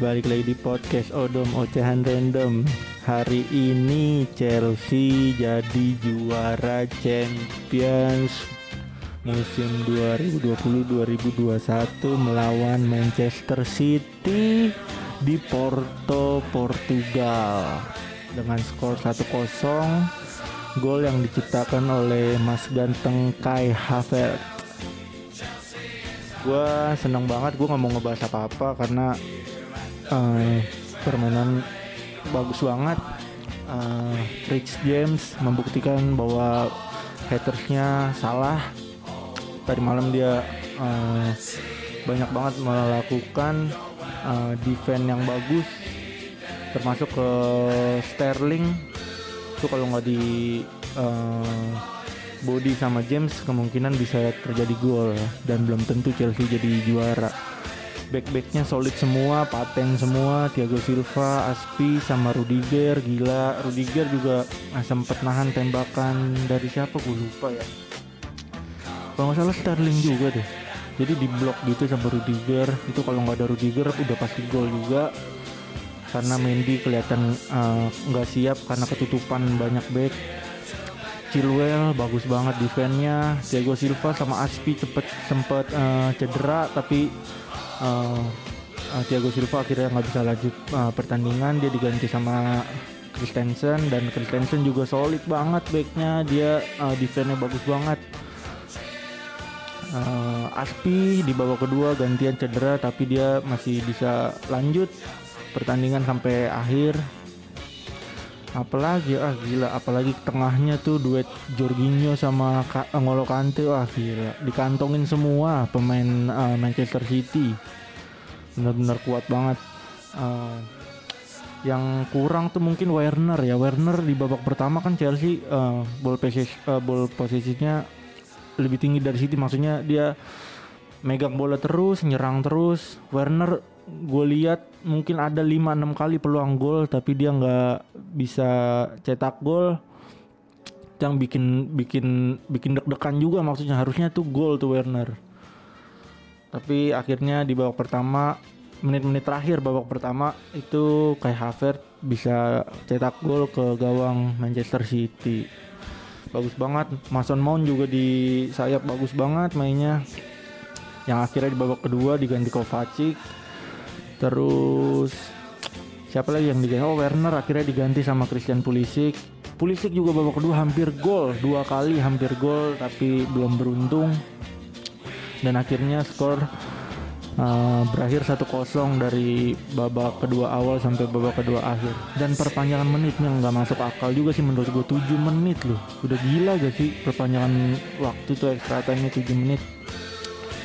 balik lagi di podcast Odom Ocehan Random. Hari ini Chelsea jadi juara Champions musim 2020-2021 melawan Manchester City di Porto, Portugal. Dengan skor 1-0 gol yang diciptakan oleh Mas Ganteng Kai Havertz. Gue seneng banget gue nggak mau ngebahas apa-apa karena uh, permainan bagus banget. Uh, Rich James membuktikan bahwa hatersnya salah. Tadi malam dia uh, banyak banget melakukan uh, defense yang bagus. Termasuk ke Sterling. Itu kalau nggak di uh, body sama James kemungkinan bisa terjadi gol dan belum tentu Chelsea jadi juara back-backnya solid semua paten semua Thiago Silva Aspi sama Rudiger gila. Rudiger juga ah, sempet nahan tembakan dari siapa? Gue lupa ya. Kalau nggak salah Sterling juga deh. Jadi di blok gitu sama Rudiger. Itu kalau nggak ada Rudiger udah pasti gol juga. Karena Mendy kelihatan nggak uh, siap karena ketutupan banyak back. Chilwell bagus banget defense-nya. Thiago Silva sama Aspi cepet sempet uh, cedera tapi uh, uh, Thiago Silva akhirnya nggak bisa lanjut uh, pertandingan. Dia diganti sama Christensen dan Christensen juga solid banget backnya. Dia uh, defense-nya bagus banget. Uh, Aspi di babak kedua gantian cedera tapi dia masih bisa lanjut pertandingan sampai akhir apalagi ah gila. Apalagi tengahnya tuh duet Jorginho sama Ka Ngolo Kante. Wah gila. Dikantongin semua pemain uh, Manchester City. Benar-benar kuat banget. Uh, yang kurang tuh mungkin Werner ya. Werner di babak pertama kan Chelsea uh, ball posisi uh, ball posisinya lebih tinggi dari City. Maksudnya dia megang bola terus nyerang terus. Werner gue lihat mungkin ada 5-6 kali peluang gol tapi dia nggak bisa cetak gol. Yang bikin bikin bikin deg-degan juga maksudnya. Harusnya tuh gol tuh Werner. Tapi akhirnya di babak pertama menit-menit terakhir babak pertama itu kayak Havertz bisa cetak gol ke gawang Manchester City. Bagus banget. Mason Mount juga di sayap bagus banget mainnya. Yang akhirnya di babak kedua diganti Kovacic terus siapa lagi yang diganti? Oh Werner akhirnya diganti sama Christian Pulisic. Pulisic juga babak kedua hampir gol dua kali hampir gol tapi belum beruntung. Dan akhirnya skor uh, berakhir 1-0 dari babak kedua awal sampai babak kedua akhir. Dan perpanjangan menitnya nggak masuk akal juga sih menurut gue 7 menit loh. Udah gila gak sih perpanjangan waktu tuh extra time nya 7 menit?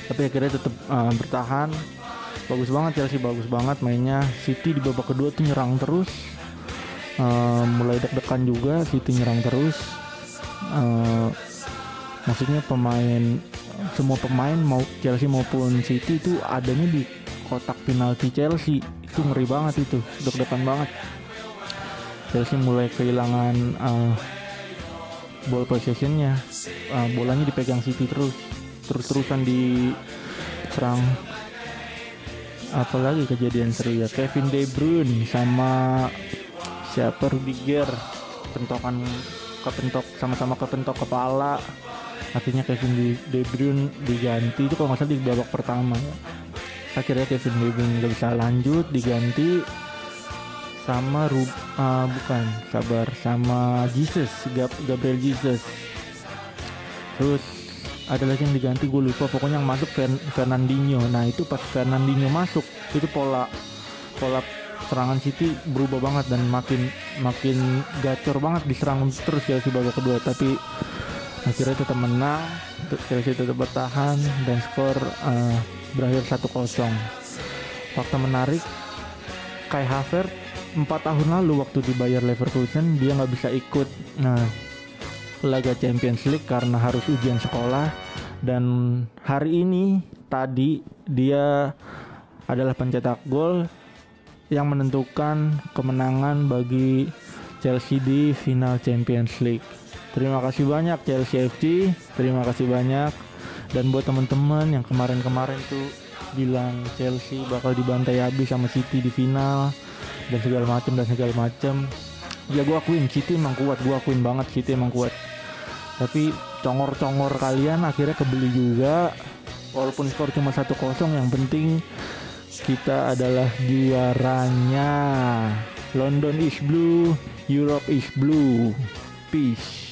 Tapi akhirnya tetap uh, bertahan bagus banget Chelsea bagus banget mainnya. City di babak kedua tuh nyerang terus. Uh, mulai deg-degan juga City nyerang terus. Uh, maksudnya pemain semua pemain mau Chelsea maupun City itu adanya di kotak penalti Chelsea. Itu ngeri banget itu deg-degan banget. Chelsea mulai kehilangan uh, ball possessionnya. Uh, bolanya dipegang City terus. Terus-terusan diserang apalagi kejadian seru ya Kevin De Bruyne sama siapa Rudiger. Pentokan kepentok sama-sama kepentok kepala. Akhirnya Kevin De Bruyne diganti. Itu kalau nggak salah di babak pertama ya. Akhirnya Kevin De Bruyne nggak bisa lanjut diganti sama Rub uh, bukan sabar sama Jesus Gab Gabriel Jesus. Terus ada lagi yang diganti gue lupa. Pokoknya yang masuk Fern Fernandinho. Nah itu pas Fernandinho masuk itu pola pola serangan City berubah banget dan makin makin gacor banget diserang terus Chelsea babak kedua. Tapi akhirnya tetap menang Chelsea tetap bertahan dan skor uh, berakhir 1-0 fakta menarik Kai Havertz 4 tahun lalu waktu dibayar Leverkusen dia nggak bisa ikut. Nah laga Champions League karena harus ujian sekolah. Dan hari ini tadi dia adalah pencetak gol yang menentukan kemenangan bagi Chelsea di final Champions League. Terima kasih banyak Chelsea FC, terima kasih banyak. Dan buat teman-teman yang kemarin-kemarin tuh bilang Chelsea bakal dibantai habis sama City di final dan segala macam dan segala macam ya gue akuin City emang kuat. Gue akuin banget City emang kuat. Tapi congor-congor kalian akhirnya kebeli juga. Walaupun skor cuma 1-0 yang penting kita adalah juaranya. London is blue Europe is blue. Peace